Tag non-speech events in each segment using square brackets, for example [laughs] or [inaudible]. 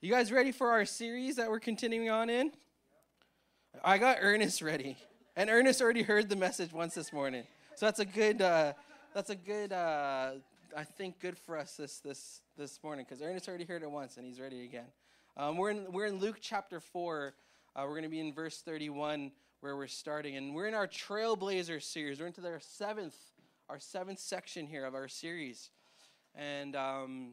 You guys ready for our series that we're continuing on in? I got Ernest ready, and Ernest already heard the message once this morning, so that's a good. Uh, that's a good. Uh, I think good for us this this this morning because Ernest already heard it once and he's ready again. Um, we're in we're in Luke chapter four. Uh, we're going to be in verse thirty-one where we're starting, and we're in our Trailblazer series. We're into our seventh our seventh section here of our series, and. Um,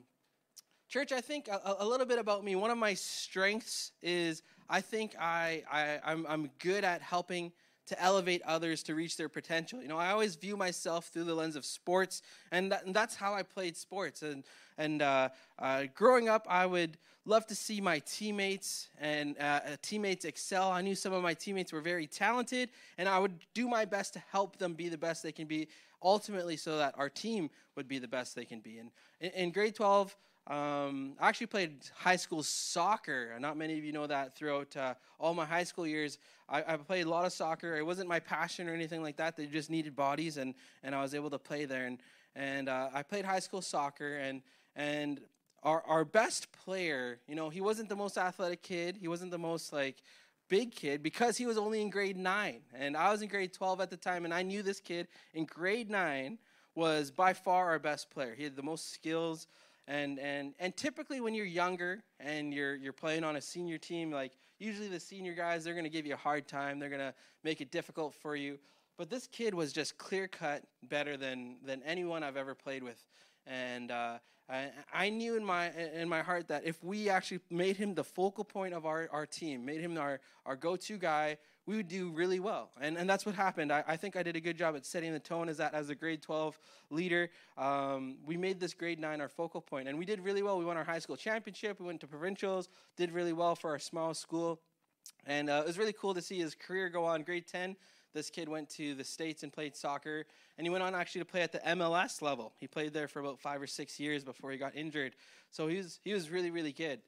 Church, I think a, a, little bit about me. One of my strengths is I think I, I, I'm, I'm good at helping to elevate others to reach their potential. You know, I always view myself through the lens of sports, and, and that's how I played sports. And, and uh, uh, growing up, I would love to see my teammates and uh, uh teammates excel. I knew some of my teammates were very talented, and I would do my best to help them be the best they can be, ultimately, so that our team would be the best they can be. And in, in grade 12, um, I actually played high school soccer. Not many of you know that throughout uh, all my high school years. I, I, played a lot of soccer. It wasn't my passion or anything like that. They just needed bodies, and, and I was able to play there. And, and uh, I played high school soccer, and, and our, our best player, you know, he wasn't the most athletic kid. He wasn't the most, like, big kid because he was only in grade 9. And I was in grade 12 at the time, and I knew this kid in grade 9 was by far our best player. He had the most skills and and and typically when you're younger and you're you're playing on a senior team like usually the senior guys they're going to give you a hard time. They're going to make it difficult for you. But this kid was just clear cut better than than anyone i've ever played with. And uh, I, I, knew in my in my heart that if we actually made him the focal point of our, our team made him our, our go-to guy we would do really well. And, and that's what happened. I, I think I did a good job at setting the tone as that as a grade 12 leader. Um, we made this grade 9 our focal point, and we did really well. We won our high school championship. We went to provincials, did really well for our small school. And uh, it was really cool to see his career go on. Grade 10, this kid went to the States and played soccer. And he went on actually to play at the MLS level. He played there for about five or six years before he got injured. So he was, he was really, really good.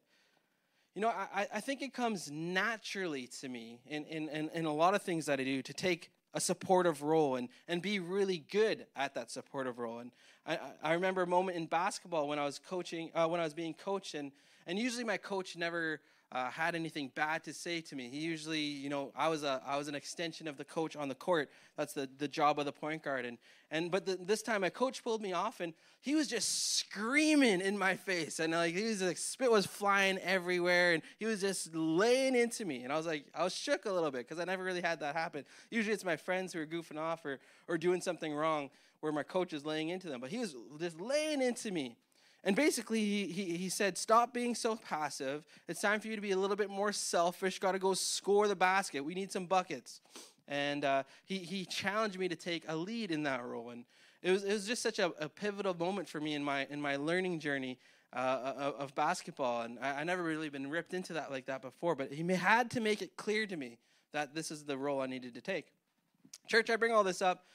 You know, I, I think it comes naturally to me in, in, in, in a lot of things that I do to take a supportive role and, and be really good at that supportive role. And I, I remember a moment in basketball when I was coaching, uh, when I was being coached, and, and usually my coach never uh, had anything bad to say to me. He usually, you know, I was a I was an extension of the coach on the court. That's the, the job of the point guard. And and but the, this time my coach pulled me off, and he was just screaming in my face, and like he was like spit was flying everywhere, and he was just laying into me. And I was like, I was shook a little bit because I never really had that happen. Usually it's my friends who are goofing off or or doing something wrong where my coach is laying into them, but he was just laying into me. And basically, he, he, he said, Stop being so passive. It's time for you to be a little bit more selfish. Got to go score the basket. We need some buckets. And uh, he, he challenged me to take a lead in that role. And it was, it was just such a, a pivotal moment for me in my, in my learning journey uh, of, of, basketball. And I, I never really been ripped into that like that before. But he had to make it clear to me that this is the role I needed to take. Church, I bring all this up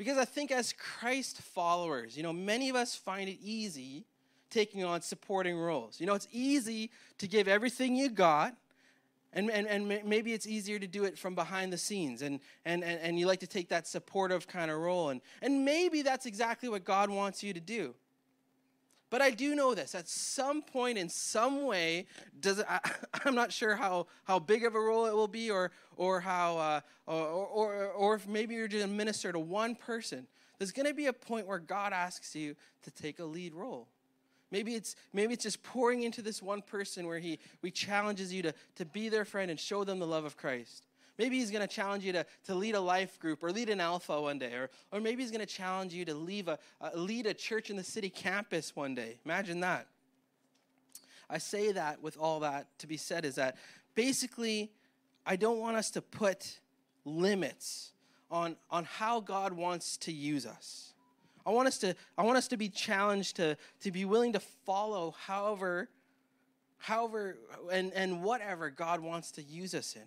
because I think as Christ followers, you know, many of us find it easy taking on supporting roles. You know, it's easy to give everything you got, and, and, and maybe it's easier to do it from behind the scenes, and, and, and, and you like to take that supportive kind of role. And, and maybe that's exactly what God wants you to do. But I do know this at some point, in some way, does [laughs] I, am not sure how, how big of a role it will be, or, or, how, uh, or, or, or if maybe you're just a minister to one person. There's going to be a point where God asks you to take a lead role. Maybe it's, maybe it's just pouring into this one person where he, he challenges you to, to be their friend and show them the love of Christ. Maybe he's going to challenge you to, to lead a life group or lead an alpha one day. Or, or maybe he's going to challenge you to leave a, uh, lead a church in the city campus one day. Imagine that. I say that with all that to be said is that basically, I don't want us to put limits on, on how God wants to use us. I want us to, I want us to be challenged to, to be willing to follow however, however, and, and whatever God wants to use us in.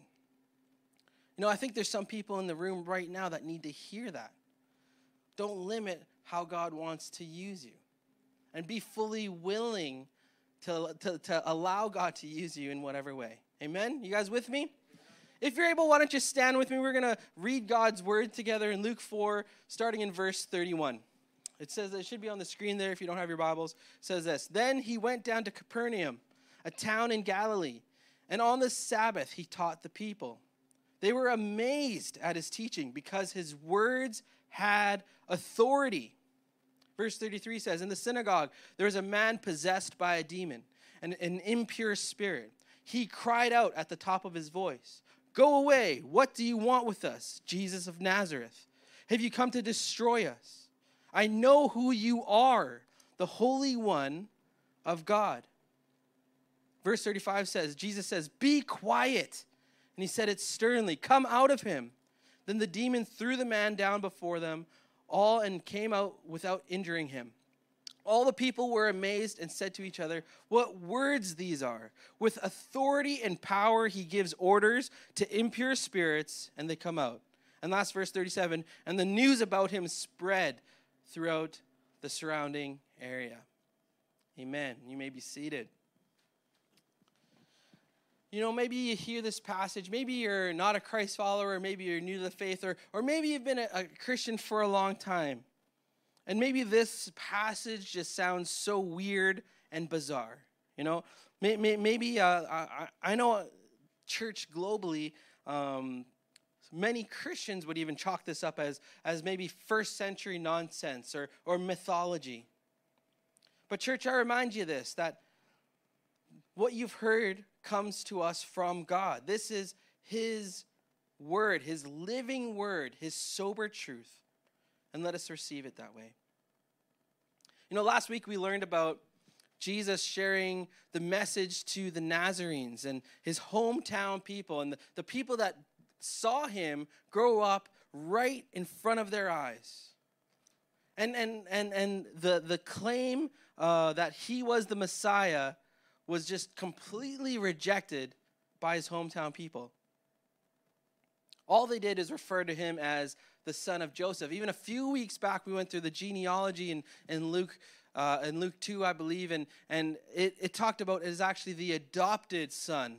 You know, I think there's some people in the room right now that need to hear that. Don't limit how God wants to use you. And be fully willing to, to, to allow God to use you in whatever way. Amen? You guys with me? If you're able, why don't you stand with me? We're going to read God's word together in Luke 4, starting in verse 31. It says, it should be on the screen there if you don't have your Bibles. It says this Then he went down to Capernaum. a town in Galilee. And on the Sabbath, he taught the people. They were amazed at his teaching because his words had authority. Verse 33 says In the synagogue, there was a man possessed by a demon, an, an impure spirit. He cried out at the top of his voice, Go away! What do you want with us, Jesus of Nazareth? Have you come to destroy us? I know who you are, the Holy One of God. Verse 35 says, Jesus says, Be quiet. And he said it sternly, Come out of him. Then the demon threw the man down before them all and came out without injuring him. All the people were amazed and said to each other, What words these are! With authority and power, he gives orders to impure spirits, and they come out. And last verse 37 and the news about him spread throughout the surrounding area. Amen. You may be seated. You know, maybe you hear this passage, maybe you're not a Christ follower, maybe you're new to the faith, or, or maybe you've been a, a Christian for a long time. And maybe this passage just sounds so weird and bizarre. You know, maybe uh, I, I know church globally, um, many Christians would even chalk this up as, as maybe first century nonsense or, or mythology. But, church, I remind you this that what you've heard comes to us from God. This is His word, His living word, His sober truth. And let us receive it that way. You know, last week we learned about Jesus sharing the message to the Nazarenes and his hometown people and the, the people that saw him grow up right in front of their eyes. And, and, and, and the, the claim uh, that he was the Messiah was just completely rejected by his hometown people. All they did is refer to him as the son of Joseph. Even a few weeks back, we went through the genealogy in, in Luke. Uh, in Luke 2, I believe, and, and it, it talked about is actually the adopted son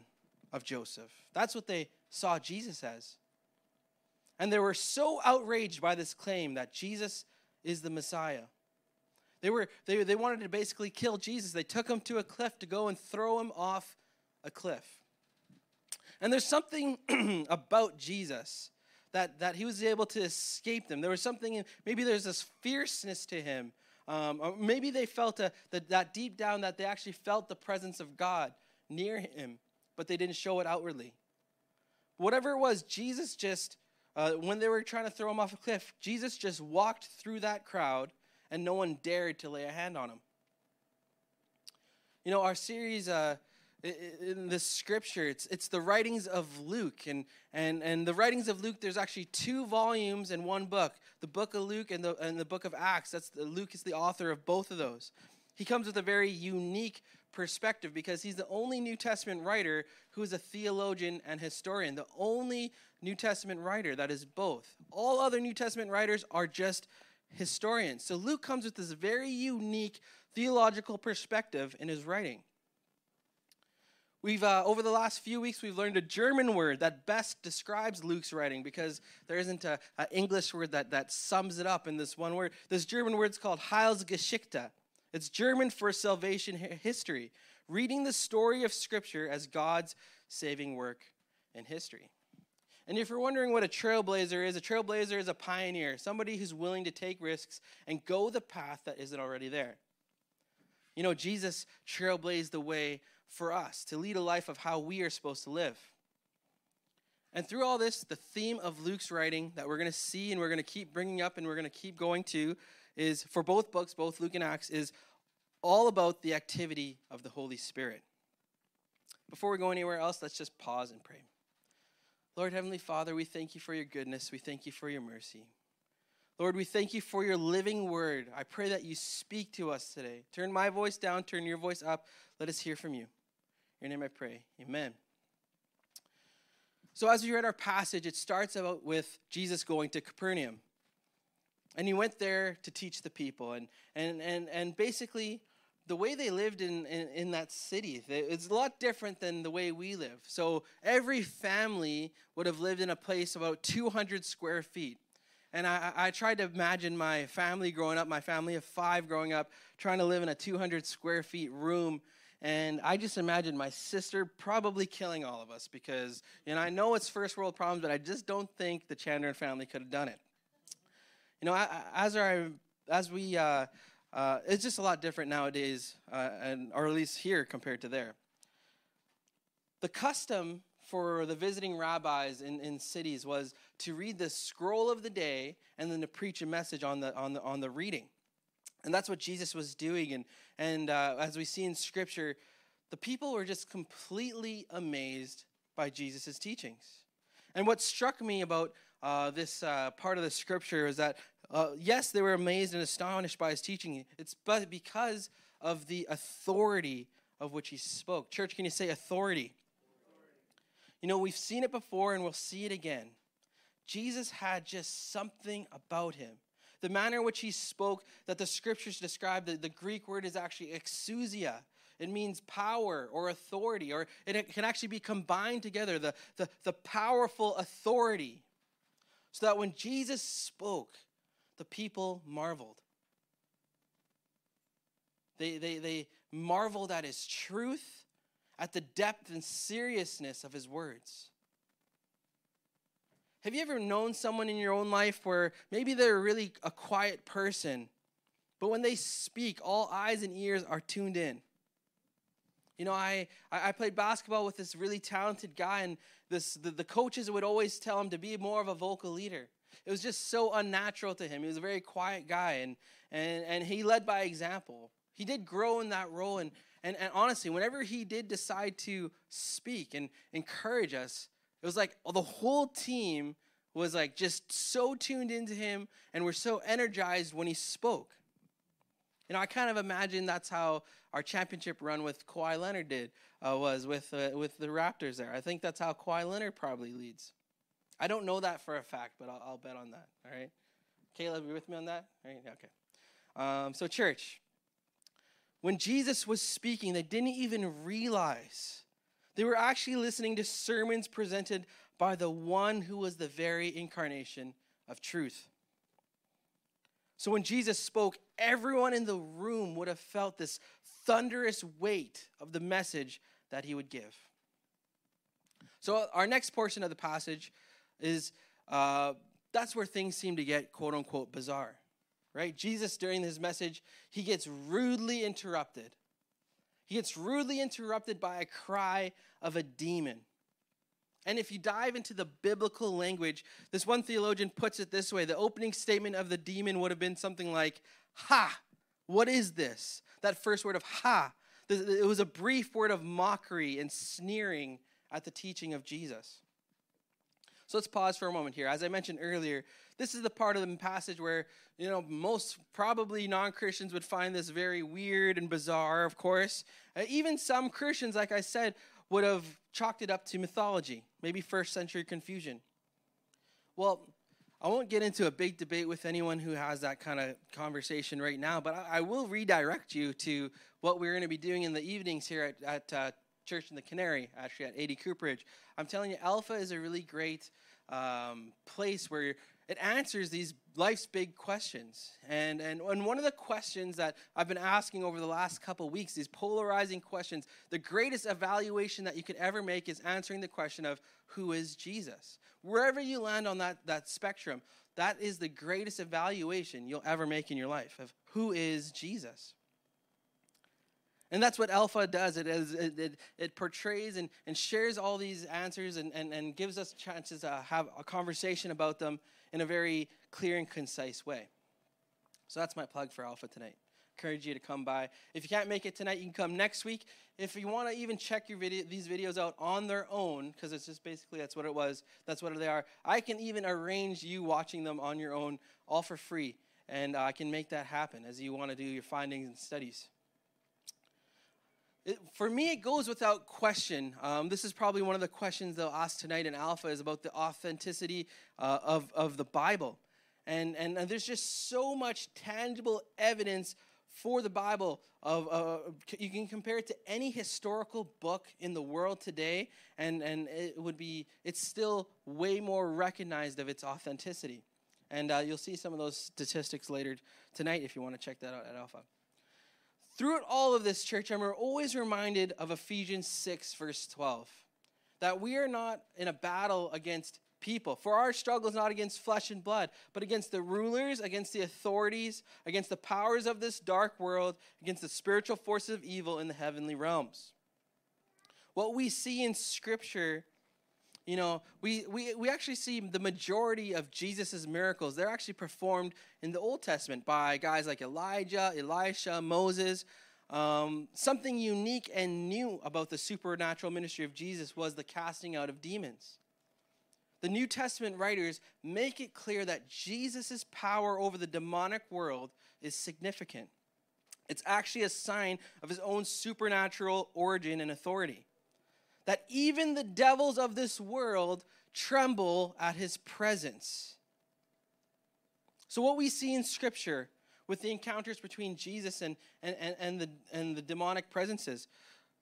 of Joseph. That's what they saw Jesus as. And they were so outraged by this claim that Jesus is the Messiah they, were, they, they wanted to basically kill Jesus. They took him to a cliff to go and throw him off a cliff. And there's something [clears throat] about Jesus that, that he was able to escape them. There was something, maybe there's this fierceness to him. Um, or maybe they felt a, that, that deep down that they actually felt the presence of God near him, but they didn't show it outwardly. Whatever it was, Jesus just, uh, when they were trying to throw him off a cliff, Jesus just walked through that crowd and no one dared to lay a hand on him. You know, our series uh, in the scripture, it's, it's the writings of Luke. And, and, and the writings of Luke, there's actually two volumes in one book the book of Luke and the, and the book of Acts. That's the, Luke is the author of both of those. He comes with a very unique perspective because he's the only New Testament writer who is a theologian and historian, the only New Testament writer that is both. All other New Testament writers are just historian. So Luke comes with this very unique theological perspective in his writing. We've uh, over the last few weeks we've learned a German word that best describes Luke's writing because there isn't an English word that, that sums it up in this one word. This German word is called Heilsgeschichte. It's German for salvation history, reading the story of Scripture as God's saving work in history. And if you're wondering what a trailblazer is, a trailblazer is a pioneer, somebody who's willing to take risks and go the path that isn't already there. You know, Jesus trailblazed the way for us to lead a life of how we are supposed to live. And through all this, the theme of Luke's writing that we're going to see and we're going to keep bringing up and we're going to keep going to is for both books, both Luke and Acts, is all about the activity of the Holy Spirit. Before we go anywhere else, let's just pause and pray. Lord Heavenly Father, we thank you for your goodness. We thank you for your mercy. Lord, we thank you for your living word. I pray that you speak to us today. Turn my voice down, turn your voice up. Let us hear from you. In your name I pray. Amen. So, as we read our passage, it starts out with Jesus going to Capernaum. And he went there to teach the people. And, and, and, and basically, the way they lived in, in, in, that city it's a lot different than the way we live. So every family would have lived in a place about 200 square feet. And I, I tried to imagine my family growing up my family of five growing up trying to live in a 200 square feet room. And I just imagine my sister probably killing all of us because, you know, I know it's first world problems, but I just don't think the Chandler family could have done it. You know, as our, as we, uh, uh, it's just a lot different nowadays, uh, and or at least here compared to there. The custom for the visiting rabbis in, in cities was to read the scroll of the day and then to preach a message on the on the on the reading. And that's what Jesus was doing. And, and uh, as we see in Scripture, the people were just completely amazed by Jesus' teachings. And what struck me about uh, this uh, part of the Scripture is that, uh, yes, they were amazed and astonished by his teaching. It's but because of the authority of which he spoke. Church, can you say authority? You know, we've seen it before and we'll see it again. Jesus had just something about him the manner in which he spoke that the scriptures describe, the, the Greek word is actually exousia. It means power or authority, or it can actually be combined together the, the, the powerful authority. So that when Jesus spoke, the people marveled. They, they, they marveled at his truth, at the depth and seriousness of his words. Have you ever known someone in your own life where maybe they're really a quiet person, but when they speak, all eyes and ears are tuned in? You know, I, I played basketball with this really talented guy, and this, the, the coaches would always tell him to be more of a vocal leader. It was just so unnatural to him. He was a very quiet guy, and, and, and he led by example. He did grow in that role, and, and, and honestly, whenever he did decide to speak and encourage us, it was like the whole team was like just so tuned into him and were so energized when he spoke. You know, I kind of imagine that's how our championship run with Kawhi Leonard did uh, was with uh, with the Raptors there. I think that's how Kawhi Leonard probably leads. I don't know that for a fact, but I'll, I'll bet on that. All right, Caleb, you with me on that? All right, okay. Um, so, church, when Jesus was speaking, they didn't even realize they were actually listening to sermons presented by the one who was the very incarnation of truth. So when Jesus spoke, everyone in the room would have felt this thunderous weight of the message that he would give. So, our next portion of the passage is uh, that's where things seem to get quote unquote bizarre, right? Jesus, during his message, he gets rudely interrupted he gets rudely interrupted by a cry of a demon. And if you dive into the biblical language, this one theologian puts it this way the opening statement of the demon would have been something like, Ha, what is this? That first word of ha. It was a brief word of mockery and sneering at the teaching of Jesus. So let's pause for a moment here. As I mentioned earlier, this is the part of the passage where, you know, most probably non Christians would find this very weird and bizarre, of course. Uh, even some Christians, like I said, would have chalked it up to mythology, maybe first century confusion. Well, I won't get into a big debate with anyone who has that kind of conversation right now, but I, I will redirect you to what we're going to be doing in the evenings here at, at uh, Church in the Canary, actually at 80 Cooperage. I'm telling you, Alpha is a really great um, place where it answers these life's big questions. And, and, and one of the questions that I've been asking over the last couple weeks, these polarizing questions, the greatest evaluation that you could ever make is answering the question of who is Jesus? Wherever you land on that, that spectrum, that is the greatest evaluation you'll ever make in your life of who is Jesus. And that's what Alpha does. It, is, it, it, it, portrays and, and shares all these answers and, and, and gives us chances to have a conversation about them in a very clear and concise way. So that's my plug for Alpha tonight. Encourage you to come by. If you can't make it tonight, you can come next week. If you want to even check your video, these videos out on their own, because it's just basically that's what it was, that's what they are. I can even arrange you watching them on your own, all for free, and uh, I can make that happen as you want to do your findings and studies. It, for me, it goes without question. Um, this is probably one of the questions they'll ask tonight in Alpha is about the authenticity uh, of, of the Bible. And, and, and, there's just so much tangible evidence for the Bible. Of uh, You can compare it to any historical book in the world today, and, and it would be, it's still way more recognized of its authenticity. And uh, you'll see some of those statistics later tonight if you want to check that out at Alpha throughout all of this, church, I'm always reminded of Ephesians 6, verse 12, that we are not in a battle against people. For our struggle is not against flesh and blood, but against the rulers, against the authorities, against the powers of this dark world, against the spiritual forces of evil in the heavenly realms. What we see in Scripture you know, we, we, we actually see the majority of Jesus' miracles, they're actually performed in the Old Testament by guys like Elijah, Elisha, Moses. Um, something unique and new about the supernatural ministry of Jesus was the casting out of demons. The New Testament writers make it clear that Jesus' power over the demonic world is significant. It's actually a sign of his own supernatural origin and authority that even the devils of this world tremble at his presence. So, what we see in Scripture with the encounters between Jesus and, and, and, and, the, and the demonic presences,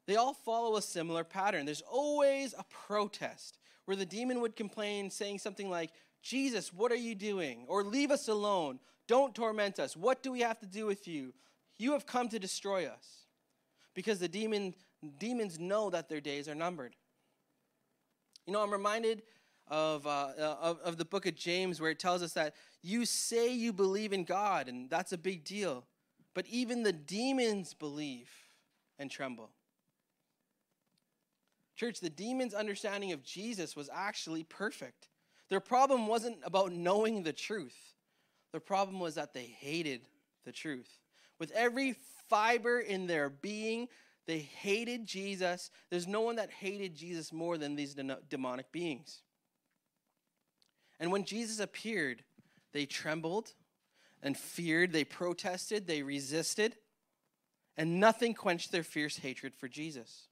they all follow a similar pattern. There's always a protest where the demon would complain, saying something like, Jesus, what are you doing? Or leave us alone. Don't torment us. What do we have to do with you? You have come to destroy us. Because the demon demons know that their days are numbered. You know, I'm reminded of, uh, uh, of, of the book of James where it tells us that you say you believe in God, and that's a big deal. But even the demons believe and tremble. Church, the demons' understanding of Jesus was actually perfect. Their problem wasn't about knowing the truth, their problem was that they hated the truth. With every fiber in their being, they hated Jesus. There's no one that hated Jesus more than these demonic beings. And when Jesus appeared, they trembled and feared. They protested. They resisted. And nothing quenched their fierce hatred for Jesus.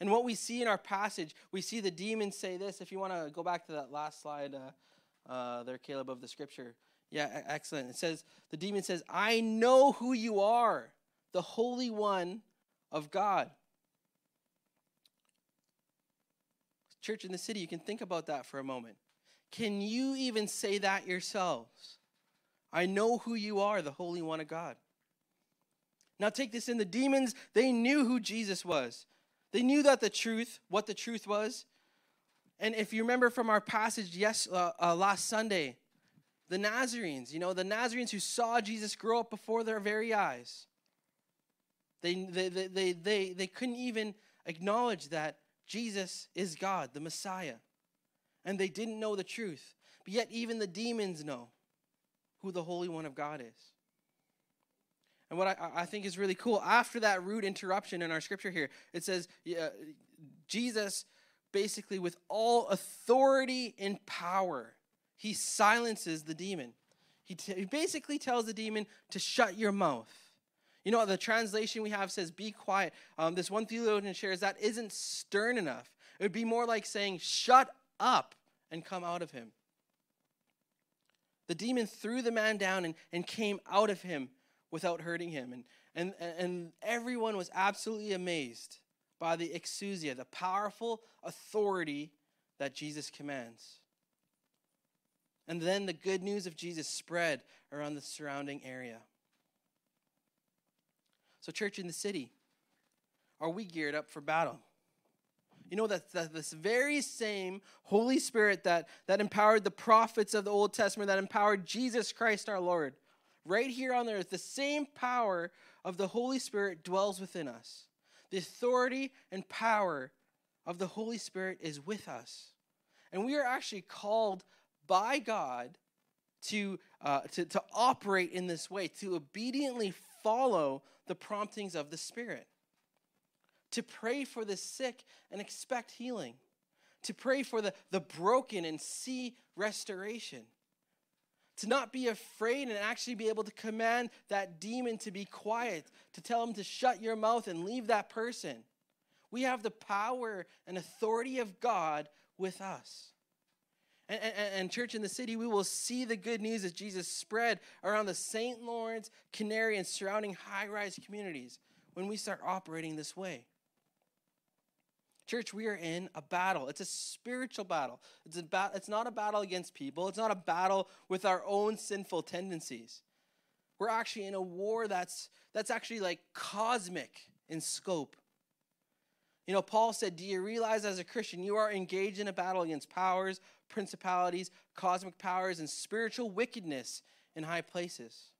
And what we see in our passage, we see the demons say this. If you want to go back to that last slide uh, uh, there, Caleb, of the scripture. Yeah, excellent. It says, the demon says, I know who you are, the Holy One of God. Church in the city, you can think about that for a moment. Can you even say that yourselves? I know who you are, the Holy One of God. Now take this in the demons, they knew who Jesus was. They knew that the truth, what the truth was. And if you remember from our passage yes uh, uh, last Sunday, the Nazarenes, you know, the Nazarenes who saw Jesus grow up before their very eyes. They, they, they, they, they, couldn't even acknowledge that Jesus is God, the Messiah. And they didn't know the truth. But yet, even the demons know who the Holy One of God is. And what I, I think is really cool, after that rude interruption in our scripture here, it says Jesus, basically, with all authority and power, he silences the demon. He, t- he basically tells the demon to shut your mouth. You know, the translation we have says, be quiet. Um, this one theologian shares that isn't stern enough. It would be more like saying, shut up and come out of him. The demon threw the man down and, and came out of him without hurting him. And, and, and everyone was absolutely amazed by the exousia, the powerful authority that Jesus commands. And then the good news of Jesus spread around the surrounding area. So, church in the city, are we geared up for battle? You know that, that this very same Holy Spirit that, that empowered the prophets of the Old Testament, that empowered Jesus Christ our Lord, right here on earth, the same power of the Holy Spirit dwells within us. The authority and power of the Holy Spirit is with us. And we are actually called by God to, uh, to, to operate in this way, to obediently follow the promptings of the Spirit, to pray for the sick and expect healing, to pray for the, the broken and see restoration, to not be afraid and actually be able to command that demon to be quiet, to tell him to shut your mouth and leave that person. We have the power and authority of God with us. And, and, and, church in the city, we will see the good news as Jesus spread around the St. Lawrence, Canary, and surrounding high rise communities when we start operating this way. Church, we are in a battle. It's a spiritual battle. It's, a ba- it's not a battle against people, it's not a battle with our own sinful tendencies. we're actually in a war that's that's actually like cosmic in scope. You know, Paul said, Do you realize as a Christian you are engaged in a battle against powers, principalities, cosmic powers, and spiritual wickedness in high places?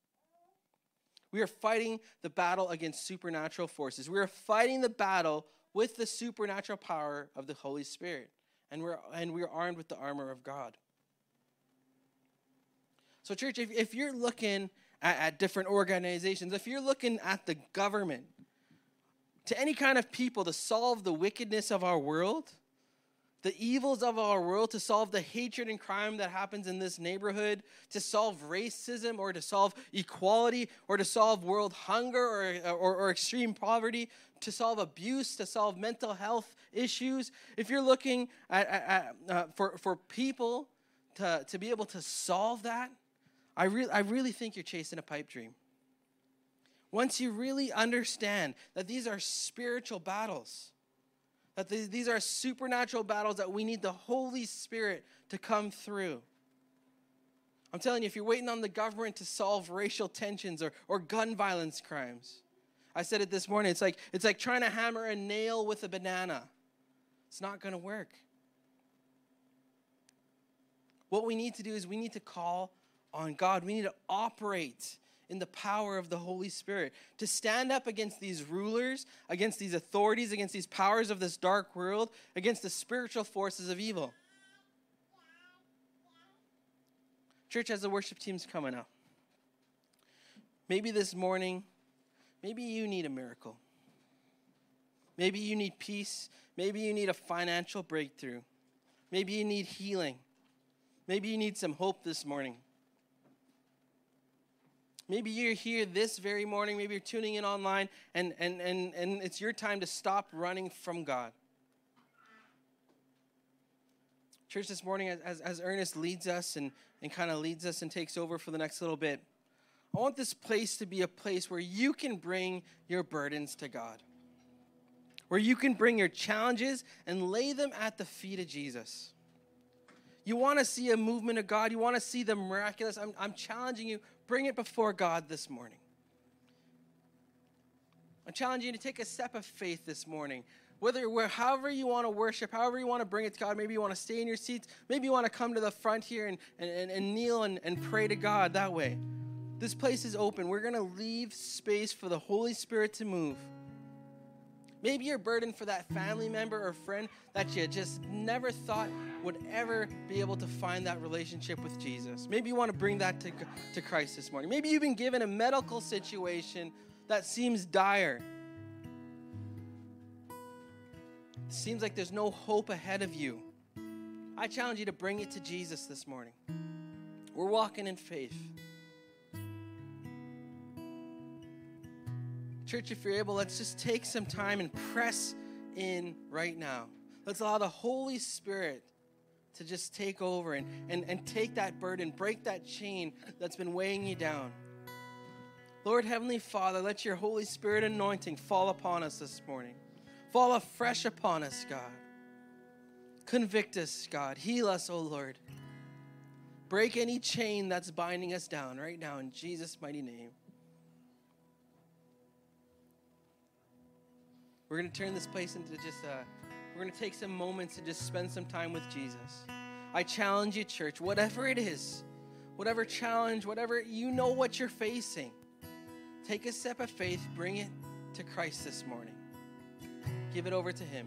We are fighting the battle against supernatural forces. We are fighting the battle with the supernatural power of the Holy Spirit. And we're, and we're armed with the armor of God. So, church, if, if you're looking at, at different organizations, if you're looking at the government, to any kind of people to solve the wickedness of our world, the evils of our world, to solve the hatred and crime that happens in this neighborhood, to solve racism or to solve equality or to solve world hunger or, or, or, extreme poverty, to solve abuse, to solve mental health issues. If you're looking at, at, uh, for, for people to, to be able to solve that, I, re- I really think you're chasing a pipe dream. Once you really understand that these are spiritual battles, that these are supernatural battles that we need the Holy Spirit to come through. I'm telling you, if you're waiting on the government to solve racial tensions or, or gun violence crimes, I said it this morning, it's like, it's like trying to hammer a nail with a banana. It's not going to work. What we need to do is we need to call on God. We need to operate in the power of the Holy Spirit, to stand up against these rulers, against these authorities, against these powers of this dark world, against the spiritual forces of evil. Church, as the worship team's coming up, maybe this morning, maybe you need a miracle. Maybe you need peace. Maybe you need a financial breakthrough. Maybe you need healing. Maybe you need some hope this morning. Maybe you're here this very morning, maybe you're tuning in online, and, and, and, and it's your time to stop running from God. Church, this morning, as, as Ernest leads us and, and kind of leads us and takes over for the next little bit, I want this place to be a place where you can bring your burdens to God, where you can bring your challenges and lay them at the feet of Jesus. You want to see a movement of God, you want to see the miraculous. I'm, I'm challenging you bring it before God this morning. I'm challenging you to take a step of faith this morning. Whether, where, however you want to worship, however you want to bring it to God, maybe you want to stay in your seats, maybe you want to come to the front here and, and, and kneel and, and pray to God that way. This place is open. We're going to leave space for the Holy Spirit to move. Maybe you're burdened for that family member or friend that you just never thought would ever be able to find that relationship with Jesus. Maybe you want to bring that to, to Christ this morning. Maybe you've been given a medical situation that seems dire. It seems like there's no hope ahead of you. I challenge you to bring it to Jesus this morning. We're walking in faith. Church, if you're able, let's just take some time and press in right now. Let's allow the Holy Spirit to just take over and, and, and take that burden, break that chain that's been weighing you down. Lord Heavenly Father, let your Holy Spirit anointing fall upon us this morning. Fall afresh upon us, God. Convict us, God. Heal us, O oh Lord. Break any chain that's binding us down right now in Jesus' mighty name. We're going to turn this place into just, a, we're going to take some moments to just spend some time with Jesus. I challenge you, church, whatever it is, whatever challenge, whatever you know what you're facing, take a step of faith, bring it to Christ this morning. Give it over to Him.